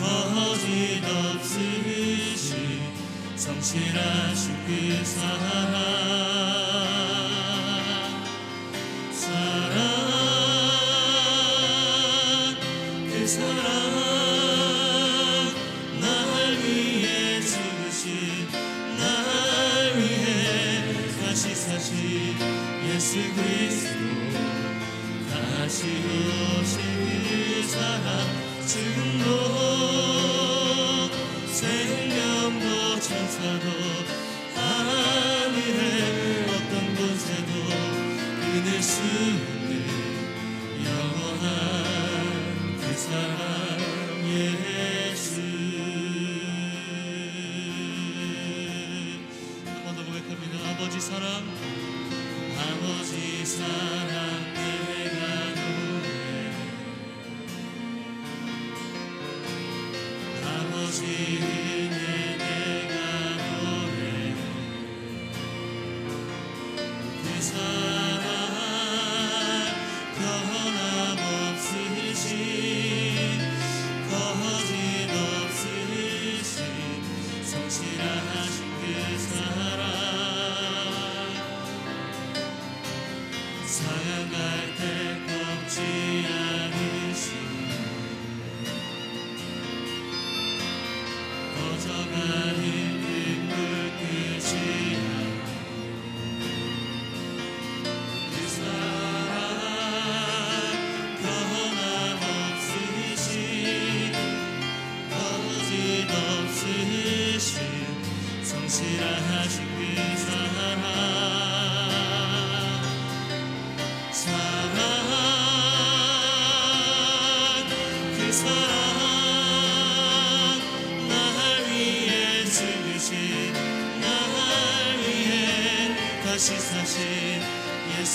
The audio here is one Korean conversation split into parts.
거짓 없으신 성실하신 그 사랑.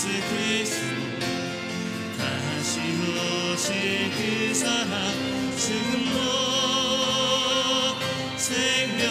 오신 그 다시 오신 그 사랑 죽은 것 생명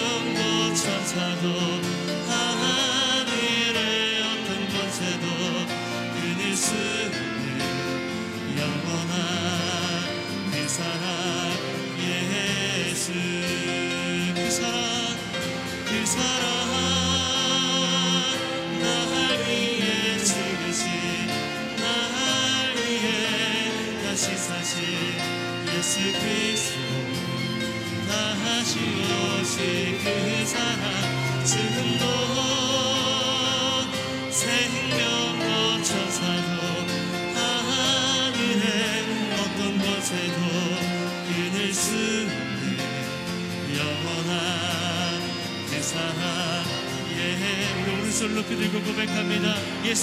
solo que de gogo venga a medar, y es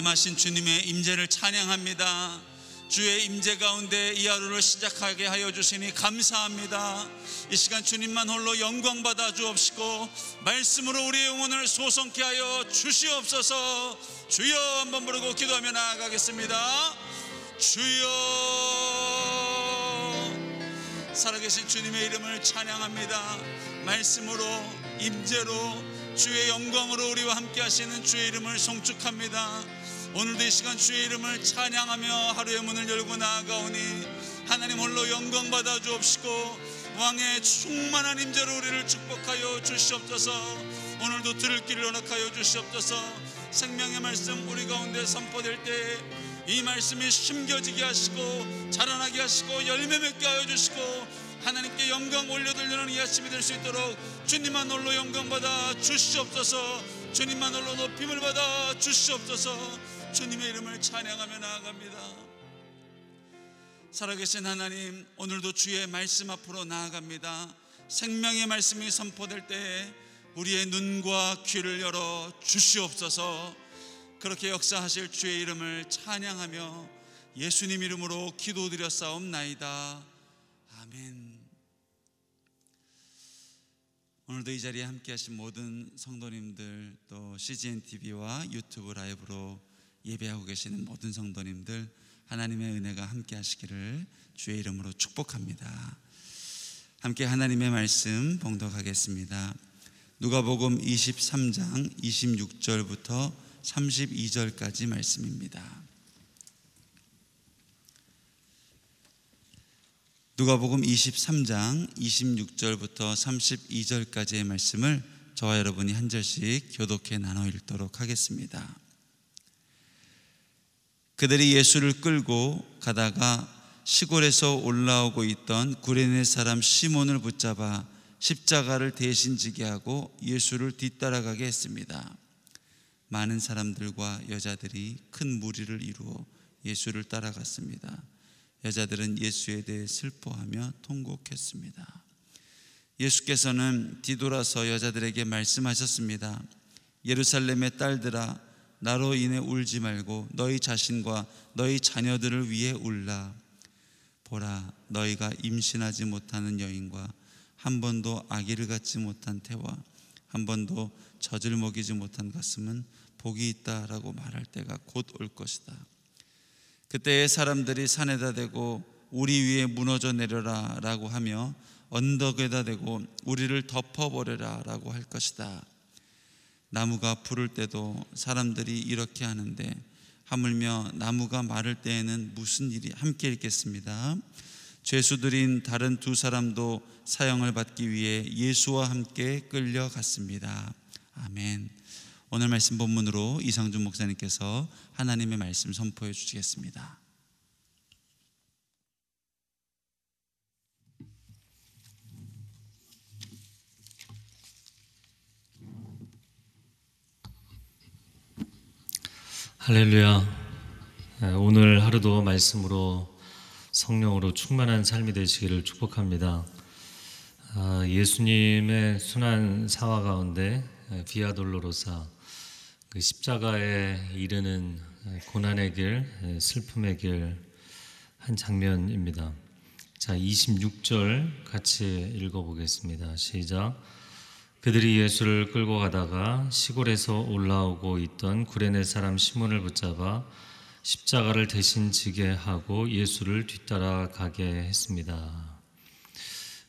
임하신 주님의 임재를 찬양합니다. 주의 임재 가운데 이 하루를 시작하게 하여 주시니 감사합니다. 이 시간 주님만 홀로 영광 받아 주옵시고 말씀으로 우리의 영혼을 소성케 하여 주시옵소서. 주여 한번 부르고 기도하며 나아가겠습니다. 주여 살아계신 주님의 이름을 찬양합니다. 말씀으로 임재로 주의 영광으로 우리와 함께 하시는 주의 이름을 송축합니다. 오늘도 이 시간 주의 이름을 찬양하며 하루의 문을 열고 나아가오니 하나님 홀로 영광 받아 주옵시고 왕의 충만한 임재로 우리를 축복하여 주시옵소서. 오늘도 들을 길을 허락하여 주시옵소서. 생명의 말씀 우리 가운데 선포될 때 이 말씀이 심겨지게 하시고 자라나게 하시고 열매 맺게 하여 주시고 하나님께 영광 올려드리는 이 아침이 될 수 있도록 주님만 홀로 영광 받아 주시옵소서. 주님만 홀로 높임을 받아 주시옵소서 주님의 이름을 찬양하며 나아갑니다. 살아계신 하나님 오늘도 주의 말씀 앞으로 나아갑니다. 생명의 말씀이 선포될 때 우리의 눈과 귀를 열어 주시옵소서. 그렇게 역사하실 주의 이름을 찬양하며 예수님 이름으로 기도드렸사옵나이다. 아멘. 오늘도 이 자리에 함께 하신 모든 성도님들 또 CGN TV와 유튜브 라이브로 예배하고 계시는 모든 성도님들 하나님의 은혜가 함께 하시기를 주의 이름으로 축복합니다. 함께 하나님의 말씀 봉독하겠습니다. 누가복음 23장 26절부터 32절까지 말씀입니다. 누가복음 23장 26절부터 32절까지의 말씀을 저와 여러분이 한 절씩 교독해 나눠 읽도록 하겠습니다. 그들이 예수를 끌고 가다가 시골에서 올라오고 있던 구레네 사람 시몬을 붙잡아 십자가를 대신 지게 하고 예수를 뒤따라가게 했습니다. 많은 사람들과 여자들이 큰 무리를 이루어 예수를 따라갔습니다. 여자들은 예수에 대해 슬퍼하며 통곡했습니다. 예수께서는 뒤돌아서 여자들에게 말씀하셨습니다. 예루살렘의 딸들아, 나로 인해 울지 말고 너희 자신과 너희 자녀들을 위해 울라. 보라, 너희가 임신하지 못하는 여인과 한 번도 아기를 갖지 못한 태와 한 번도 젖을 먹이지 못한 가슴은 복이 있다라고 말할 때가 곧 올 것이다. 그때의 사람들이 산에다 대고 우리 위에 무너져 내려라라고 하며 언덕에다 대고 우리를 덮어버려라라고 할 것이다. 나무가 부를 때도 사람들이 이렇게 하는데 하물며 나무가 마를 때에는 무슨 일이 함께 있겠습니다. 죄수들인 다른 두 사람도 사형을 받기 위해 예수와 함께 끌려갔습니다. 아멘. 오늘 말씀 본문으로 이상준 목사님께서 하나님의 말씀 선포해 주시겠습니다. 할렐루야. 네, 오늘 하루도 말씀으로 성령으로 충만한 삶이 되시기를 축복합니다. 아, 예수님의 순한 사화 가운데 비아 돌로로사 그 십자가에 이르는 고난의 길, 슬픔의 길 한 장면입니다. 자, 26절 같이 읽어보겠습니다. 시작. 그들이 예수를 끌고 가다가 시골에서 올라오고 있던 구레네 사람 시몬을 붙잡아 십자가를 대신 지게 하고 예수를 뒤따라 가게 했습니다.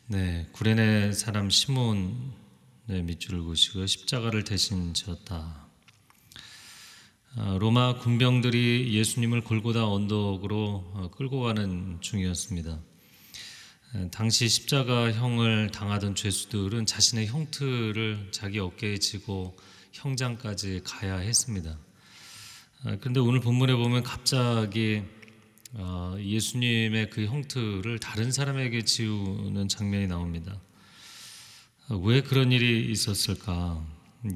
네, 구레네 사람 시몬 네, 밑줄을 그시고 십자가를 대신 지었다. 아, 로마 군병들이 예수님을 골고다 언덕으로 어, 끌고 가는 중이었습니다. 당시 십자가형을 당하던 죄수들은 자신의 형틀을 자기 어깨에 지고 형장까지 가야 했습니다. 아, 그런데 오늘 본문에 보면 갑자기 어, 예수님의 그 형틀을 다른 사람에게 지우는 장면이 나옵니다. 아, 왜 그런 일이 있었을까?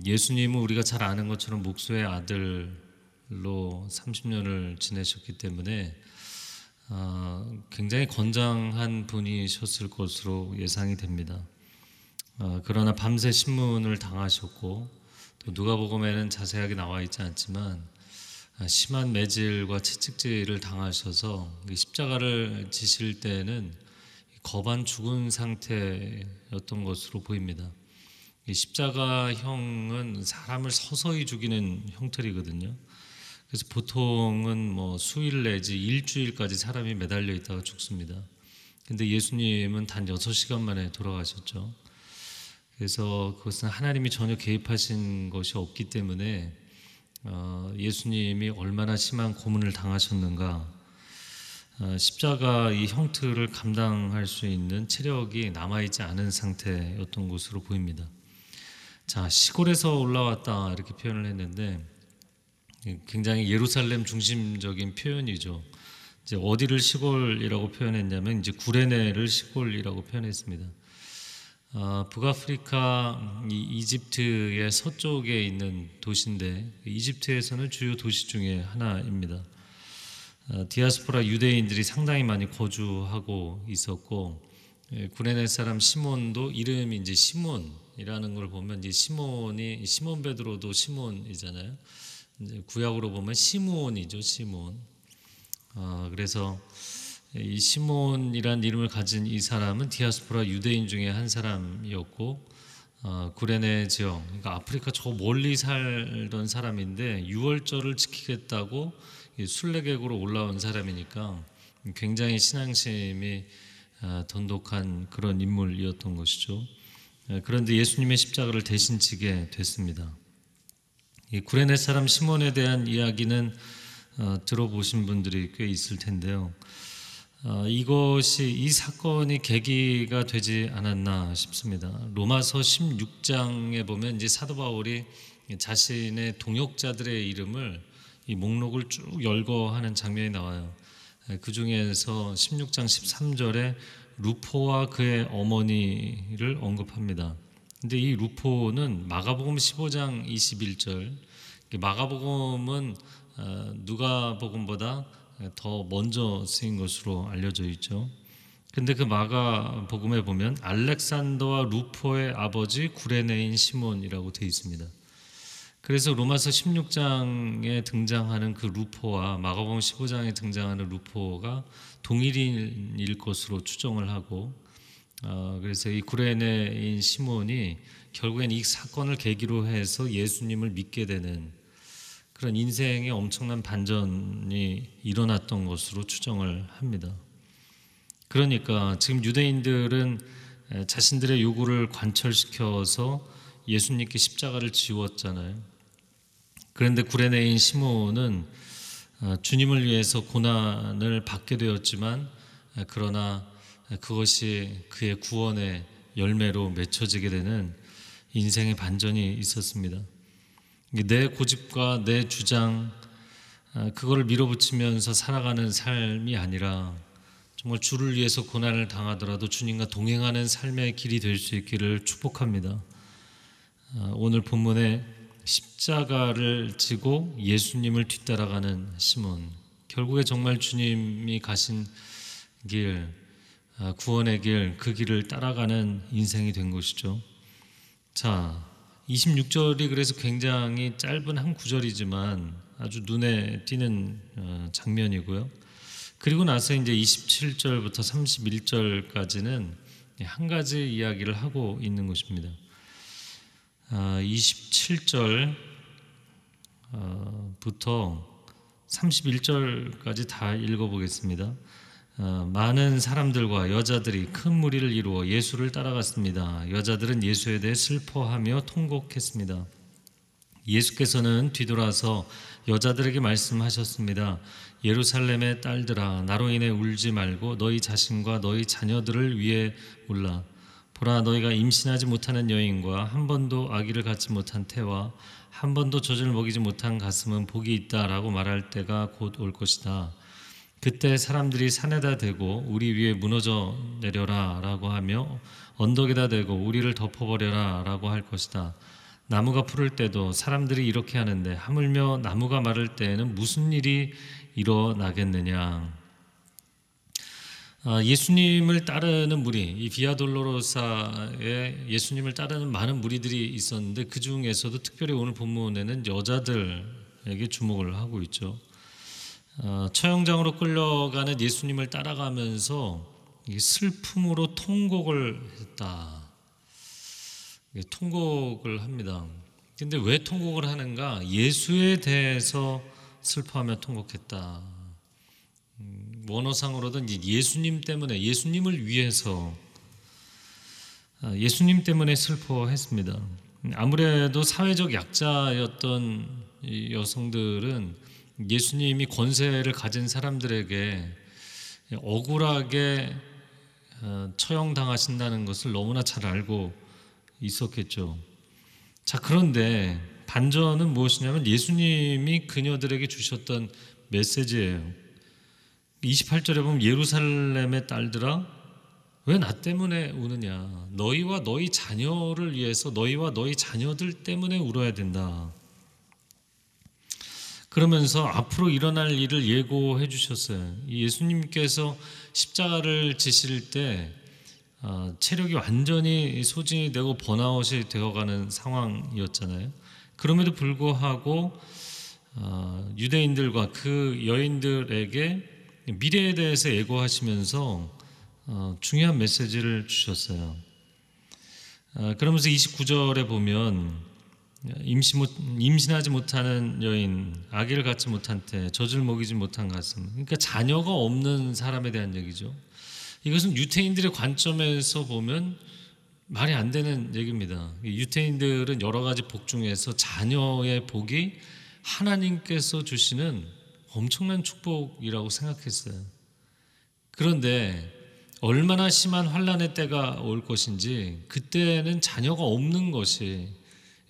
예수님은 우리가 잘 아는 것처럼 목수의 아들 로 30년을 지내셨기 때문에 어, 굉장히 건장한 분이셨을 것으로 예상이 됩니다. 어, 그러나 밤새 신문을 당하셨고 또 누가복음에는 자세하게 나와 있지 않지만 심한 매질과 채찍질을 당하셔서 십자가를 지실 때는 거반 죽은 상태였던 것으로 보입니다. 십자가형은 사람을 서서히 죽이는 형틀이거든요. 그래서 보통은 뭐 수일 내지 일주일까지 사람이 매달려 있다가 죽습니다. 근데 예수님은 단 6시간 만에 돌아가셨죠. 그래서 그것은 하나님이 전혀 개입하신 것이 없기 때문에 어, 예수님이 얼마나 심한 고문을 당하셨는가 어, 십자가 이 형틀을 감당할 수 있는 체력이 남아있지 않은 상태였던 것으로 보입니다. 자, 시골에서 올라왔다 이렇게 표현을 했는데 굉장히 예루살렘 중심적인 표현이죠. 이제 어디를 시골이라고 표현했냐면 이제 구레네를 시골이라고 표현했습니다. 어, 북아프리카 이, 집트의 서쪽에 있는 도시인데 이집트에서는 주요 도시 중에 하나입니다. 어, 디아스포라 유대인들이 상당히 많이 거주하고 있었고 예, 구레네 사람 시몬도 이름이 이제 시몬이라는 걸 보면 이제 시몬이 시몬 베드로도 시몬이잖아요. 이제 구약으로 보면 시므온이죠, 시몬. 어, 그래서 이 시몬이란 이름을 가진 이 사람은 디아스포라 유대인 중에 한 사람이었고 어, 구레네 지역, 그러니까 아프리카 저 멀리 살던 사람인데 유월절을 지키겠다고 순례객으로 올라온 사람이니까 굉장히 신앙심이 어, 돈독한 그런 인물이었던 것이죠. 어, 그런데 예수님의 십자가를 대신 지게 됐습니다. 이 구레네 사람 시몬에 대한 이야기는 어, 들어보신 분들이 꽤 있을 텐데요. 어, 이것이 이 사건이 계기가 되지 않았나 싶습니다. 로마서 16장에 보면 이제 사도 바울이 자신의 동역자들의 이름을 이 목록을 쭉 열거하는 장면이 나와요. 그 중에서 16장 13절에 루포와 그의 어머니를 언급합니다. 근데 이 루포는 마가복음 15장 21절 마가복음은 어, 누가복음보다 더 먼저 쓰인 것으로 알려져 있죠. 근데 그 마가 복음에 보면 알렉산더와 루포의 아버지 구레네인 시몬이라고 되어 있습니다. 그래서 로마서 16장에 등장하는 그 루포와 마가복음 15장에 등장하는 루포가 동일인일 것으로 추정을 하고 어, 그래서 이 구레네인 시몬이 결국엔 이 사건을 계기로 해서 예수님을 믿게 되는 그런 인생의 엄청난 반전이 일어났던 것으로 추정을 합니다. 그러니까 지금 유대인들은 자신들의 요구를 관철시켜서 예수님께 십자가를 지웠잖아요. 그런데 구레네인 시몬은 어, 주님을 위해서 고난을 받게 되었지만 그러나 그것이 그의 구원의 열매로 맺혀지게 되는 인생의 반전이 있었습니다. 내 고집과 내 주장 아, 그거를 밀어붙이면서 살아가는 삶이 아니라 정말 주를 위해서 고난을 당하더라도 주님과 동행하는 삶의 길이 될 수 있기를 축복합니다. 아, 오늘 본문에 십자가를 지고 예수님을 뒤따라가는 시몬 결국에 정말 주님이 가신 길 아, 구원의 길 그 길을 따라가는 인생이 된 것이죠. 자, 26절이 그래서 굉장히 짧은 한 구절이지만 아주 눈에 띄는 어, 장면이고요. 그리고 나서 이제 27절부터 31절까지는 한 가지 이야기를 하고 있는 것입니다. 27절부터 아, 31절까지 어, 다 읽어보겠습니다. 어, 많은 사람들과 여자들이 큰 무리를 이루어 예수를 따라갔습니다. 여자들은 예수에 대해 슬퍼하며 통곡했습니다. 예수께서는 뒤돌아서 여자들에게 말씀하셨습니다. 예루살렘의 딸들아, 나로 인해 울지 말고 너희 자신과 너희 자녀들을 위해 울라. 보라, 너희가 임신하지 못하는 여인과 한 번도 아기를 갖지 못한 태와 한 번도 젖을 먹이지 못한 가슴은 복이 있다 라고 말할 때가 곧 올 것이다. 그때 사람들이 산에다 대고 우리 위에 무너져 내려라라고 하며 언덕에다 대고 우리를 덮어버려라라고 할 것이다. 나무가 푸를 때도 사람들이 이렇게 하는데 하물며 나무가 마를 때에는 무슨 일이 일어나겠느냐? 아, 예수님을 따르는 무리, 이 비아돌로로사에 예수님을 따르는 많은 무리들이 있었는데 그 중에서도 특별히 오늘 본문에는 여자들을 사람들에게 주목을 하고 있죠. 어, 처형장으로 끌려가는 예수님을 따라가면서 슬픔으로 통곡을 했다. 통곡을 합니다. 근데 왜 통곡을 하는가? 예수에 대해서 슬퍼하며 통곡했다. 음, 원어상으로는 예수님 때문에 예수님을 위해서 아, 예수님 때문에 슬퍼했습니다. 아무래도 사회적 약자였던 여성들은 예수님이 권세를 가진 사람들에게 억울하게 어, 처형당하신다는 것을 너무나 잘 알고 있었겠죠. 자, 그런데 반전은 무엇이냐면 예수님이 그녀들에게 주셨던 메시지예요. 28절에 보면 예루살렘의 딸들아 왜 나 때문에 우느냐 너희와 너희 자녀를 위해서 너희와 너희 자녀들 때문에 울어야 된다. 그러면서 앞으로 일어날 일을 예고해 주셨어요. 예수님께서 십자가를 지실 때 어, 체력이 완전히 소진이 되고 번아웃이 되어가는 상황이었잖아요. 그럼에도 불구하고 어, 유대인들과 그 여인들에게 미래에 대해서 예고하시면서 어, 중요한 메시지를 주셨어요. 그러면서 29절에 보면 임신 못, 임신하지 못하는 여인, 아기를 갖지 못한 때, 젖을 먹이지 못한 가슴. 그러니까 자녀가 없는 사람에 대한 얘기죠. 이것은 유태인들의 관점에서 보면 말이 안 되는 얘기입니다. 유태인들은 여러 가지 복 중에서 자녀의 복이 하나님께서 주시는 엄청난 축복이라고 생각했어요. 그런데 얼마나 심한 환란의 때가 올 것인지 그때는 자녀가 없는 것이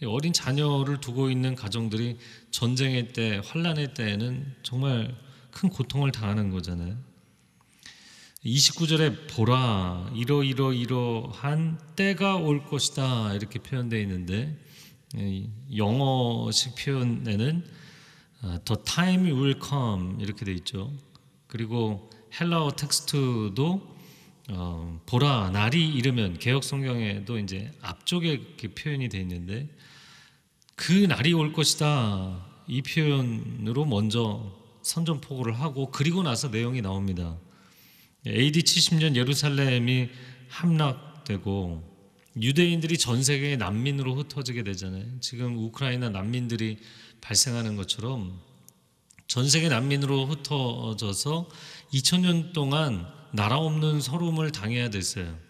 어린 자녀를 두고 있는 가정들이 전쟁의 때, 환란의 때에는 정말 큰 고통을 당하는 거잖아요. 29절에 보라 이러이러 이러한 때가 올 것이다 이렇게 표현되어 있는데 영어식 표현에는 아, The time will come 이렇게 돼 있죠. 그리고 헬라어 텍스트도 어, 보라 날이 이르면 개혁 성경에도 이제 앞쪽에 이렇게 표현이 돼 있는데 그 날이 올 것이다. 이 표현으로 먼저 선전포고를 하고 그리고 나서 내용이 나옵니다. AD 70년 예루살렘이 함락되고 유대인들이 전 세계의 난민으로 흩어지게 되잖아요. 지금 우크라이나 난민들이 발생하는 것처럼 전 세계 난민으로 흩어져서 2000년 동안 나라 없는 서름을 당해야 됐어요.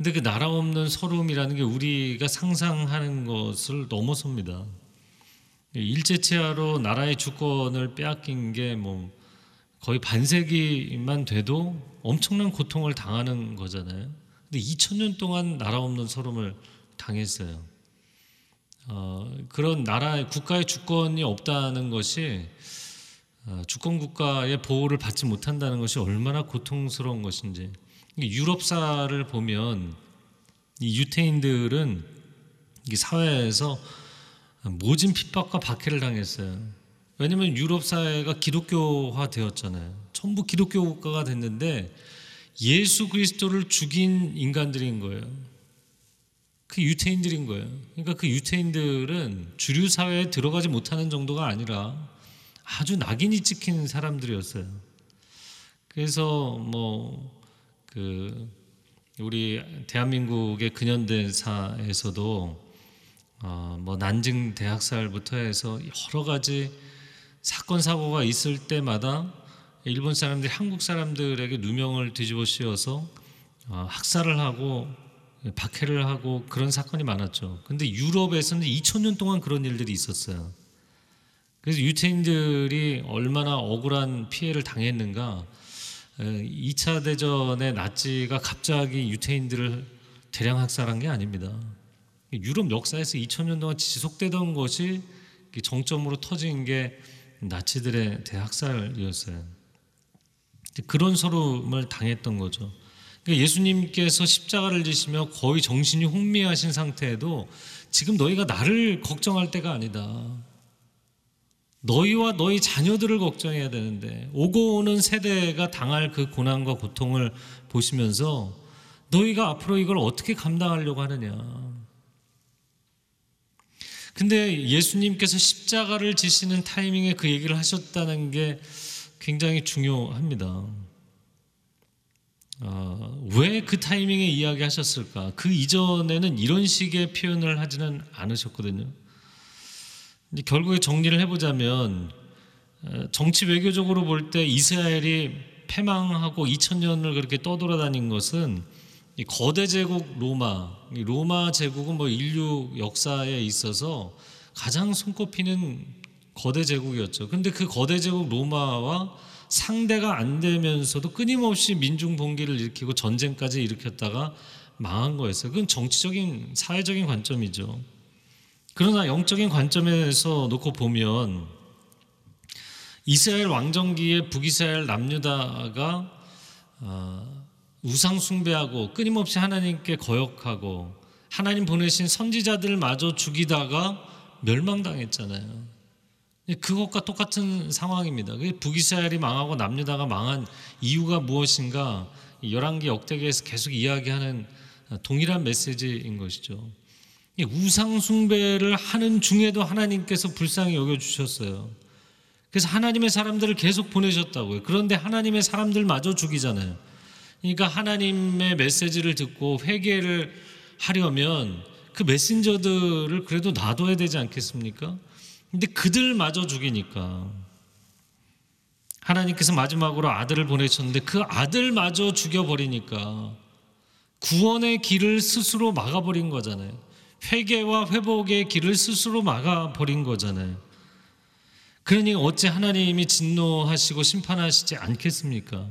근데 그 나라 없는 서름이라는 게 우리가 상상하는 것을 넘어섭니다. 일제치하로 나라의 주권을 빼앗긴 게 뭐 거의 반세기만 돼도 엄청난 고통을 당하는 거잖아요. 근데 2000년 동안 나라 없는 서름을 당했어요. 어, 그런 나라의 국가의 주권이 없다는 것이 어, 주권 국가의 보호를 받지 못한다는 것이 얼마나 고통스러운 것인지 유럽사를 보면 이 유태인들은 이 사회에서 모진 핍박과 박해를 당했어요. 왜냐하면 유럽 사회가 기독교화 되었잖아요. 전부 기독교 국가가 됐는데 예수 그리스도를 죽인 인간들인 거예요. 그 유태인들인 거예요. 그러니까 그 유태인들은 주류 사회에 들어가지 못하는 정도가 아니라 아주 낙인이 찍힌 사람들이었어요. 그래서 뭐 그 우리 대한민국의 근현대사에서도 어, 뭐 난징 대학살부터 해서 여러 가지 사건 사고가 있을 때마다 일본 사람들이 한국 사람들에게 누명을 뒤집어 씌워서 어, 학살을 하고 박해를 하고 그런 사건이 많았죠. 근데 유럽에서는 2000년 동안 그런 일들이 있었어요. 그래서 유태인들이 얼마나 억울한 피해를 당했는가 2차 대전에 나치가 갑자기 유태인들을 대량 학살한 게 아닙니다. 유럽 역사에서 2000년 동안 지속되던 것이 정점으로 터진 게 나치들의 대학살이었어요. 그런 서름을 당했던 거죠. 그러니까 예수님께서 십자가를 지시며 거의 정신이 혼미하신 상태에도 지금 너희가 나를 걱정할 때가 아니다. 너희와 너희 자녀들을 걱정해야 되는데 오고 오는 세대가 당할 그 고난과 고통을 보시면서 너희가 앞으로 이걸 어떻게 감당하려고 하느냐. 근데 예수님께서 십자가를 지시는 타이밍에 그 얘기를 하셨다는 게 굉장히 중요합니다. 아, 왜그 타이밍에 이야기하셨을까? 그 이전에는 이런 식의 표현을 하지는 않으셨거든요. 이제 결국에 정리를 해보자면 어, 정치 외교적으로 볼 때 이스라엘이 패망하고 2000년을 그렇게 떠돌아다닌 것은 이 거대 제국 로마, 이 로마 제국은 뭐 인류 역사에 있어서 가장 손꼽히는 거대 제국이었죠. 근데 그 거대 제국 로마와 상대가 안 되면서도 끊임없이 민중 봉기를 일으키고 전쟁까지 일으켰다가 망한 거였어요. 그건 정치적인 사회적인 관점이죠. 그러나 영적인 관점에서 놓고 보면 이스라엘 왕정기에 북이스라엘 남유다가 어, 우상 숭배하고 끊임없이 하나님께 거역하고 하나님 보내신 선지자들마저 죽이다가 멸망당했잖아요. 그것과 똑같은 상황입니다. 북이스라엘이 망하고 남유다가 망한 이유가 무엇인가 열왕기 역대기에서 계속 이야기하는 동일한 메시지인 것이죠. 우상 숭배를 하는 중에도 하나님께서 불쌍히 여겨 주셨어요. 그래서 하나님의 사람들을 계속 보내셨다고요. 그런데 하나님의 사람들마저 죽이잖아요. 그러니까 하나님의 메시지를 듣고 회개를 하려면 그 메신저들을 그래도 놔둬야 되지 않겠습니까? 근데 그들마저 죽이니까 하나님께서 마지막으로 아들을 보내셨는데 그 아들마저 죽여버리니까 구원의 길을 스스로 막아버린 거잖아요. 회개와 회복의 길을 스스로 막아버린 거잖아요. 그러니 어찌 하나님이 진노하시고 심판하시지 않겠습니까?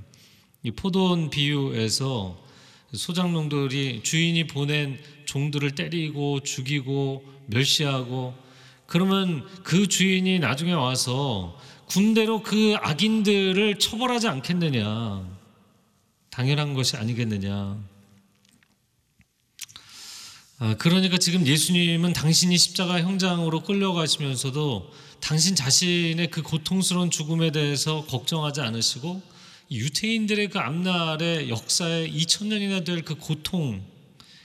이 포도원 비유에서 소장농들이 주인이 보낸 종들을 때리고 죽이고 멸시하고 그러면 그 주인이 나중에 와서 군대로 그 악인들을 처벌하지 않겠느냐. 당연한 것이 아니겠느냐. 아, 그러니까 지금 예수님은 당신이 십자가 형장으로 끌려가시면서도 당신 자신의 그 고통스러운 죽음에 대해서 걱정하지 않으시고 유태인들의 그 앞날의 역사에 2000년이나 될 그 고통,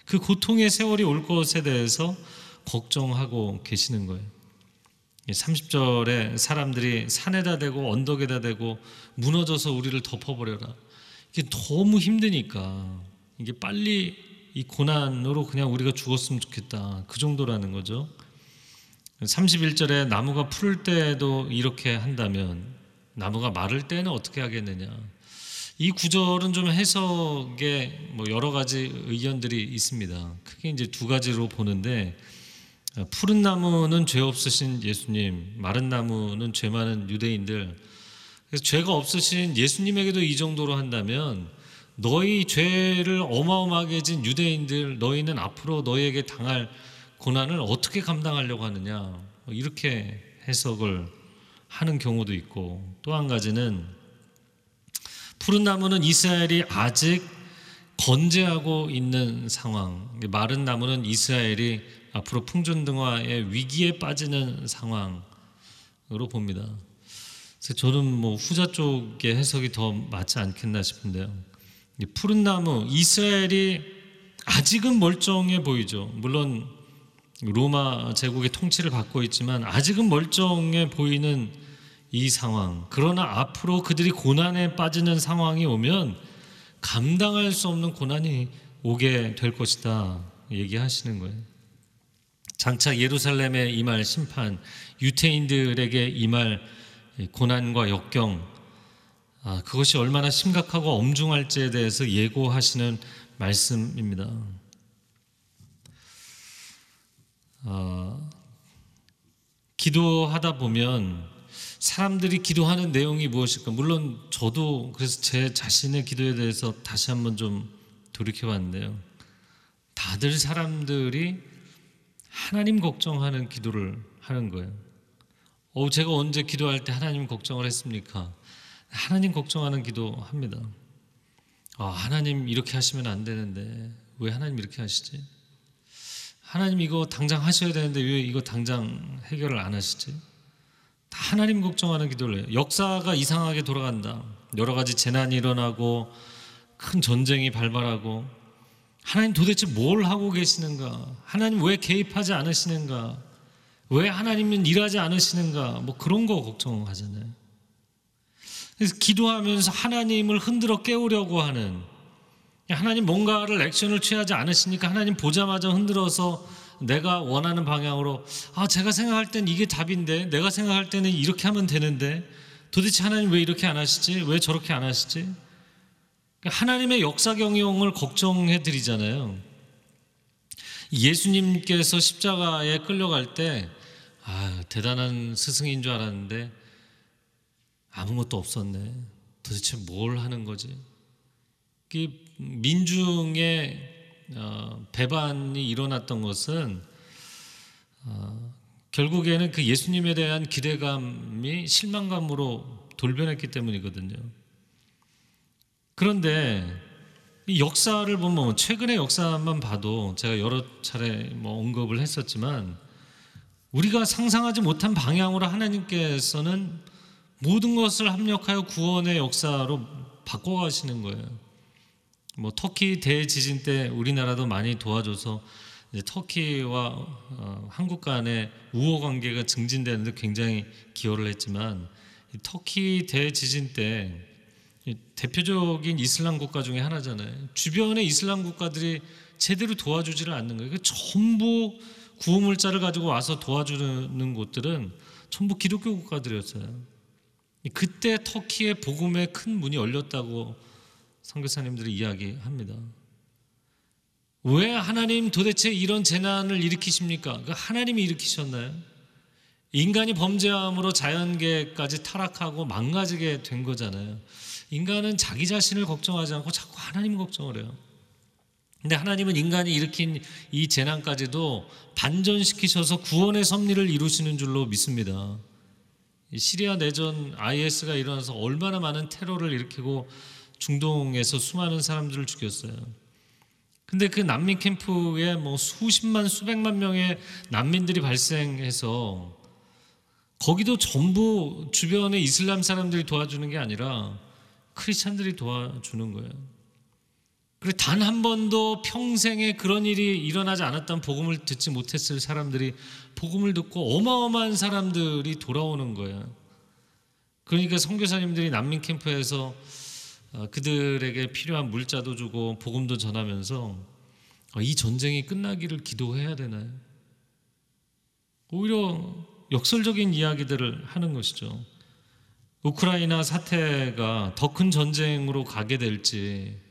그 고통의 세월이 올 것에 대해서 걱정하고 계시는 거예요. 30절에 사람들이 산에다 대고 언덕에다 대고 무너져서 우리를 덮어버려라. 이게 너무 힘드니까 이게 빨리 이 고난으로 그냥 우리가 죽었으면 좋겠다. 그 정도라는 거죠. 31절에 나무가 풀 때도 이렇게 한다면 나무가 마를 때는 어떻게 하겠느냐. 이 구절은 좀 해석에 뭐 여러 가지 의견들이 있습니다. 크게 이제 두 가지로 보는데 푸른 나무는 죄 없으신 예수님, 마른 나무는 죄 많은 유대인들. 그래서 죄가 없으신 예수님에게도 이 정도로 한다면 너희 죄를 어마어마하게 진 유대인들 너희는 앞으로 너희에게 당할 고난을 어떻게 감당하려고 하느냐 뭐 이렇게 해석을 하는 경우도 있고 또 한 가지는 푸른 나무는 이스라엘이 아직 건재하고 있는 상황 마른 나무는 이스라엘이 앞으로 풍전등화의 위기에 빠지는 상황으로 봅니다. 저는 뭐 후자 쪽의 해석이 더 맞지 않겠나 싶은데요. 푸른 나무 이스라엘이 아직은 멀쩡해 보이죠. 물론 로마 제국의 통치를 받고 있지만 아직은 멀쩡해 보이는 이 상황. 그러나 앞으로 그들이 고난에 빠지는 상황이 오면 감당할 수 없는 고난이 오게 될 것이다. 얘기하시는 거예요. 장차 예루살렘에 임할 심판, 유태인들에게 임할 고난과 역경, 아, 그것이 얼마나 심각하고 엄중할지에 대해서 예고하시는 말씀입니다. 아, 기도하다 보면 사람들이 기도하는 내용이 무엇일까? 물론 저도 그래서 제 자신의 기도에 대해서 다시 한번 좀 돌이켜 봤는데요. 다들 사람들이 하나님 걱정하는 기도를 하는 거예요. 어, 제가 언제 기도할 때 하나님 걱정을 했습니까? 하나님 걱정하는 기도합니다. 아, 하나님 이렇게 하시면 안 되는데 왜 하나님 이렇게 하시지? 하나님 이거 당장 하셔야 되는데 왜 이거 당장 해결을 안 하시지? 다 하나님 걱정하는 기도를 해요. 역사가 이상하게 돌아간다. 여러 가지 재난이 일어나고 큰 전쟁이 발발하고 하나님 도대체 뭘 하고 계시는가? 하나님 왜 개입하지 않으시는가? 왜 하나님은 일하지 않으시는가? 뭐 그런 거 걱정하잖아요. 그래서 기도하면서 하나님을 흔들어 깨우려고 하는 하나님 뭔가를 액션을 취하지 않으시니까 하나님 보자마자 흔들어서 내가 원하는 방향으로 아 제가 생각할 땐 이게 답인데 내가 생각할 때는 이렇게 하면 되는데 도대체 하나님 왜 이렇게 안 하시지? 왜 저렇게 안 하시지? 그러니까 하나님의 역사 경영을 걱정해 드리잖아요. 예수님께서 십자가에 끌려갈 때 아, 대단한 스승인 줄 알았는데 아무것도 없었네. 도대체 뭘 하는 거지? 민중의 어, 배반이 일어났던 것은 어, 결국에는 그 예수님에 대한 기대감이 실망감으로 돌변했기 때문이거든요. 그런데 이 역사를 보면 최근의 역사만 봐도 제가 여러 차례 뭐 언급을 했었지만 우리가 상상하지 못한 방향으로 하나님께서는 모든 것을 합력하여 구원의 역사로 바꿔가시는 거예요. 뭐 터키 대지진 때 우리나라도 많이 도와줘서 터키와 어, 한국 간의 우호 관계가 증진되는데 굉장히 기여를 했지만 터키 대지진 때 대표적인 이슬람 국가 중에 하나잖아요. 주변의 이슬람 국가들이 제대로 도와주지를 않는 거예요. 전부 구호물자를 가지고 와서 도와주는 곳들은 전부 기독교 국가들이었어요. 그때 터키의 복음의 큰 문이 열렸다고 선교사님들이 이야기합니다. 왜 하나님 도대체 이런 재난을 일으키십니까? 그 하나님이 일으키셨나요? 인간이 범죄함으로 자연계까지 타락하고 망가지게 된 거잖아요. 인간은 자기 자신을 걱정하지 않고 자꾸 하나님 걱정을 해요. 근데 하나님은 인간이 일으킨 이 재난까지도 반전시키셔서 구원의 섭리를 이루시는 줄로 믿습니다. 시리아 내전 IS가 일어나서 얼마나 많은 테러를 일으키고 중동에서 수많은 사람들을 죽였어요. 근데 그 난민 캠프에 뭐 수십만 수백만 명의 난민들이 발생해서 거기도 전부 주변의 이슬람 사람들이 도와주는 게 아니라 크리스찬들이 도와주는 거예요. 그리고 단 한 번도 평생에 그런 일이 일어나지 않았던 복음을 듣지 못했을 사람들이 복음을 듣고 어마어마한 사람들이 돌아오는 거예요. 그러니까 선교사님들이 난민 캠프에서 어, 그들에게 필요한 물자도 주고 복음도 전하면서 어, 이 전쟁이 끝나기를 기도해야 되나요? 오히려 역설적인 이야기들을 하는 것이죠. 우크라이나 사태가 더 큰 전쟁으로 가게 될지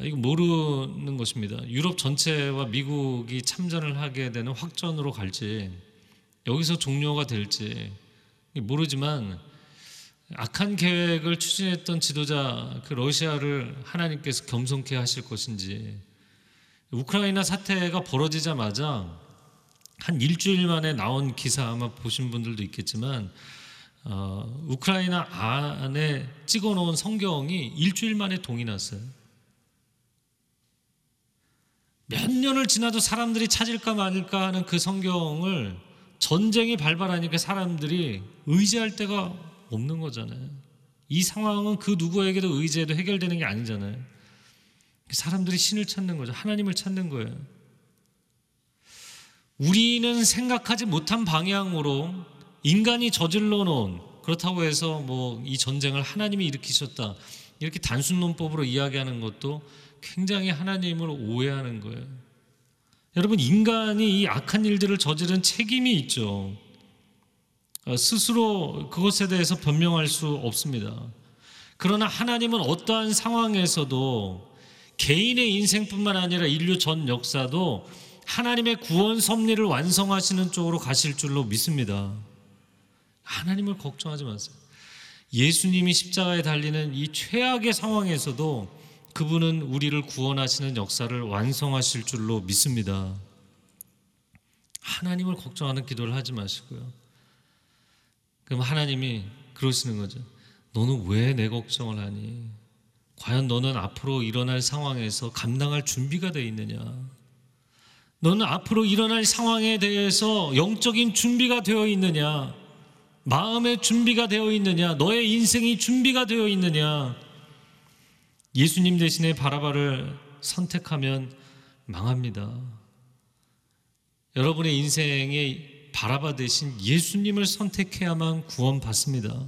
이거 모르는 것입니다. 유럽 전체와 미국이 참전을 하게 되는 확전으로 갈지 여기서 종료가 될지 모르지만 악한 계획을 추진했던 지도자 그 러시아를 하나님께서 겸손케 하실 것인지 우크라이나 사태가 벌어지자마자 한 일주일 만에 나온 기사 아마 보신 분들도 있겠지만 어, 우크라이나 안에 찍어놓은 성경이 일주일 만에 동이 났어요. 몇 년을 지나도 사람들이 찾을까 말까 하는 그 성경을 전쟁이 발발하니까 사람들이 의지할 데가 없는 거잖아요. 이 상황은 그 누구에게도 의지해도 해결되는 게 아니잖아요. 사람들이 신을 찾는 거죠. 하나님을 찾는 거예요. 우리는 생각하지 못한 방향으로 인간이 저질러 놓은 그렇다고 해서 뭐 이 전쟁을 하나님이 일으키셨다. 이렇게 단순 논법으로 이야기하는 것도 굉장히 하나님을 오해하는 거예요. 여러분, 인간이 이 악한 일들을 저지른 책임이 있죠. 어, 스스로 그것에 대해서 변명할 수 없습니다. 그러나 하나님은 어떠한 상황에서도 개인의 인생뿐만 아니라 인류 전 역사도 하나님의 구원 섭리를 완성하시는 쪽으로 가실 줄로 믿습니다. 하나님을 걱정하지 마세요. 예수님이 십자가에 달리는 이 최악의 상황에서도 그분은 우리를 구원하시는 역사를 완성하실 줄로 믿습니다. 하나님을 걱정하는 기도를 하지 마시고요. 그럼 하나님이 그러시는 거죠. 너는 왜 내 걱정을 하니? 과연 너는 앞으로 일어날 상황에서 감당할 준비가 되어 있느냐? 너는 앞으로 일어날 상황에 대해서 영적인 준비가 되어 있느냐? 마음의 준비가 되어 있느냐? 너의 인생이 준비가 되어 있느냐? 예수님 대신에 바라바를 선택하면 망합니다. 여러분의 인생에 바라바 대신 예수님을 선택해야만 구원받습니다.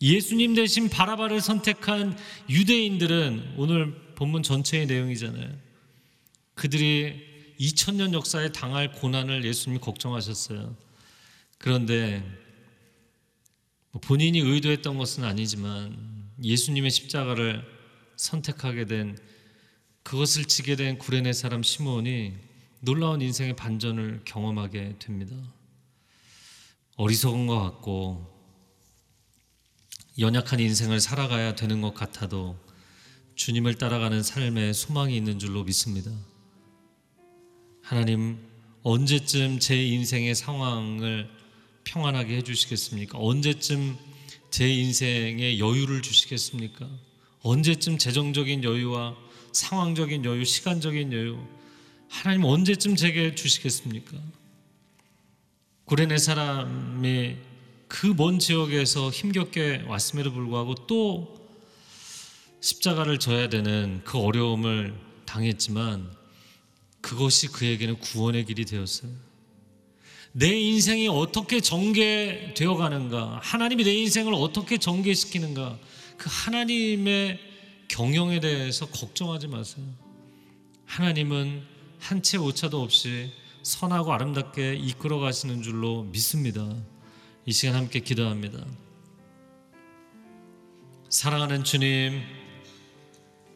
예수님 대신 바라바를 선택한 유대인들은 오늘 본문 전체의 내용이잖아요. 그들이 2000년 역사에 당할 고난을 예수님이 걱정하셨어요. 그런데 뭐 본인이 의도했던 것은 아니지만 예수님의 십자가를 선택하게 된 그것을 지게 된 구레네 사람 시몬이 놀라운 인생의 반전을 경험하게 됩니다. 어리석은 것 같고 연약한 인생을 살아가야 되는 것 같아도 주님을 따라가는 삶에 소망이 있는 줄로 믿습니다. 하나님, 언제쯤 제 인생의 상황을 평안하게 해주시겠습니까? 언제쯤 제 인생에 여유를 주시겠습니까? 언제쯤 재정적인 여유와 상황적인 여유, 시간적인 여유, 하나님 언제쯤 제게 주시겠습니까? 구레네 사람이 그 먼 지역에서 힘겹게 왔음에도 불구하고 또 십자가를 져야 되는 그 어려움을 당했지만 그것이 그에게는 구원의 길이 되었어요. 내 인생이 어떻게 전개되어 가는가, 하나님이 내 인생을 어떻게 전개시키는가, 그 하나님의 경영에 대해서 걱정하지 마세요. 하나님은 한채 오차도 없이 선하고 아름답게 이끌어 가시는 줄로 믿습니다. 이 시간 함께 기도합니다. 사랑하는 주님,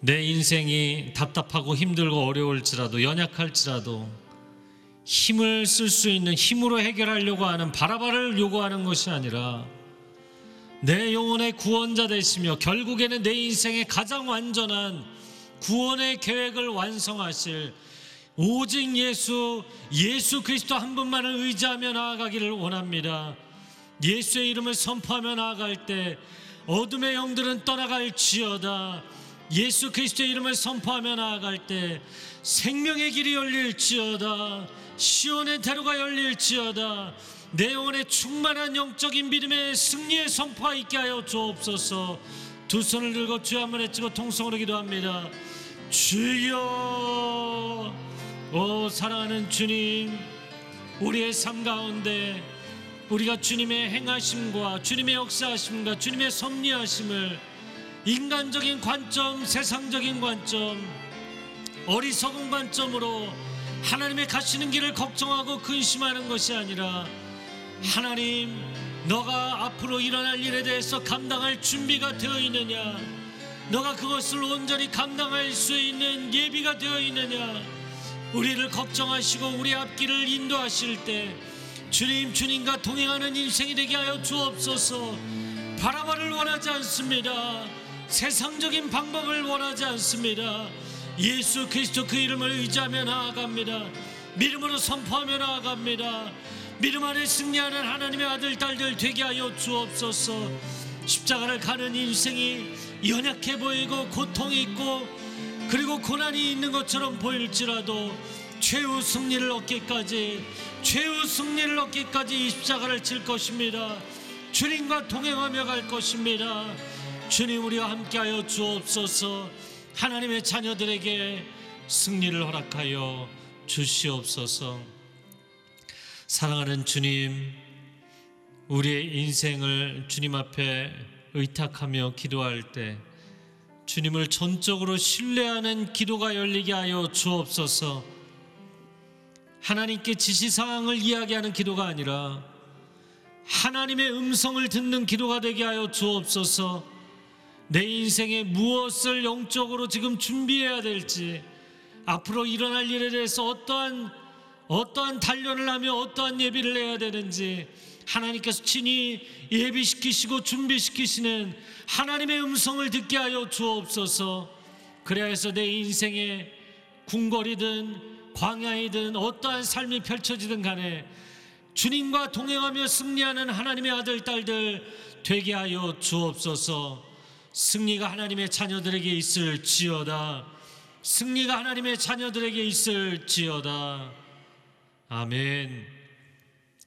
내 인생이 답답하고 힘들고 어려울지라도 연약할지라도 힘을 쓸 수 있는 힘으로 해결하려고 하는 바라바를 요구하는 것이 아니라 내 영혼의 구원자 되시며 결국에는 내 인생의 가장 완전한 구원의 계획을 완성하실 오직 예수, 예수 그리스도 한 분만을 의지하며 나아가기를 원합니다. 예수의 이름을 선포하며 나아갈 때 어둠의 영들은 떠나갈 지어다. 예수 그리스도의 이름을 선포하며 나아갈 때 생명의 길이 열릴지어다. 시온의 대로가 열릴지어다. 내 영혼에 충만한 영적인 믿음의 승리의 선포가 있게 하여 주옵소서. 두 손을 들고 주여 한번 외치고 통성으로 기도합니다. 주여, 오 사랑하는 주님, 우리의 삶 가운데 우리가 주님의 행하심과 주님의 역사하심과 주님의 섭리하심을 인간적인 관점, 세상적인 관점, 어리석은 관점으로 하나님의 가시는 길을 걱정하고 근심하는 것이 아니라 하나님, 너가 앞으로 일어날 일에 대해서 감당할 준비가 되어 있느냐? 너가 그것을 온전히 감당할 수 있는 예비가 되어 있느냐? 우리를 걱정하시고 우리 앞길을 인도하실 때 주님, 주님과 동행하는 인생이 되게 하여 주옵소서. 바라바를 원하지 않습니다. 세상적인 방법을 원하지 않습니다. 예수 그리스도 그 이름을 의지하며 나아갑니다. 믿음으로 선포하며 나아갑니다. 믿음 안에 승리하는 하나님의 아들, 딸들 되게 하여 주옵소서. 십자가를 가는 인생이 연약해 보이고 고통이 있고 그리고 고난이 있는 것처럼 보일지라도 최후 승리를 얻기까지 최후 승리를 얻기까지 이 십자가를 질 것입니다. 주님과 동행하며 갈 것입니다. 주님 우리와 함께하여 주옵소서. 하나님의 자녀들에게 승리를 허락하여 주시옵소서. 사랑하는 주님, 우리의 인생을 주님 앞에 의탁하며 기도할 때 주님을 전적으로 신뢰하는 기도가 열리게 하여 주옵소서. 하나님께 지시 사항을 이야기하는 기도가 아니라 하나님의 음성을 듣는 기도가 되게 하여 주옵소서. 내 인생에 무엇을 영적으로 지금 준비해야 될지 앞으로 일어날 일에 대해서 어떠한 어떠한 단련을 하며 어떠한 예비를 해야 되는지 하나님께서 친히 예비시키시고 준비시키시는 하나님의 음성을 듣게 하여 주옵소서. 그래야 해서 내 인생에 궁궐이든 광야이든 어떠한 삶이 펼쳐지든 간에 주님과 동행하며 승리하는 하나님의 아들 딸들 되게 하여 주옵소서. 승리가 하나님의 자녀들에게 있을 지어다. 승리가 하나님의 자녀들에게 있을 지어다. 아멘.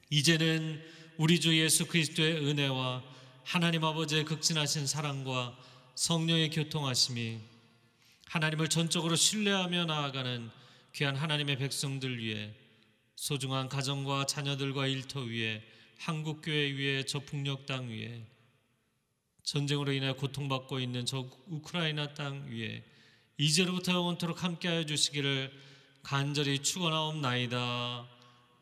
이제는 우리 주 예수 그리스도의 은혜와 하나님 아버지의 극진하신 사랑과 성령의 교통하심이 하나님을 전적으로 신뢰하며 나아가는 귀한 하나님의 백성들 위해 소중한 가정과 자녀들과 일터 위에 한국 교회 위에 저 북녘 땅 위에 전쟁으로 인해 고통받고 있는 저 우크라이나 땅 위에 이제로부터 영원토록 함께하여 주시기를 간절히 축원하옵나이다.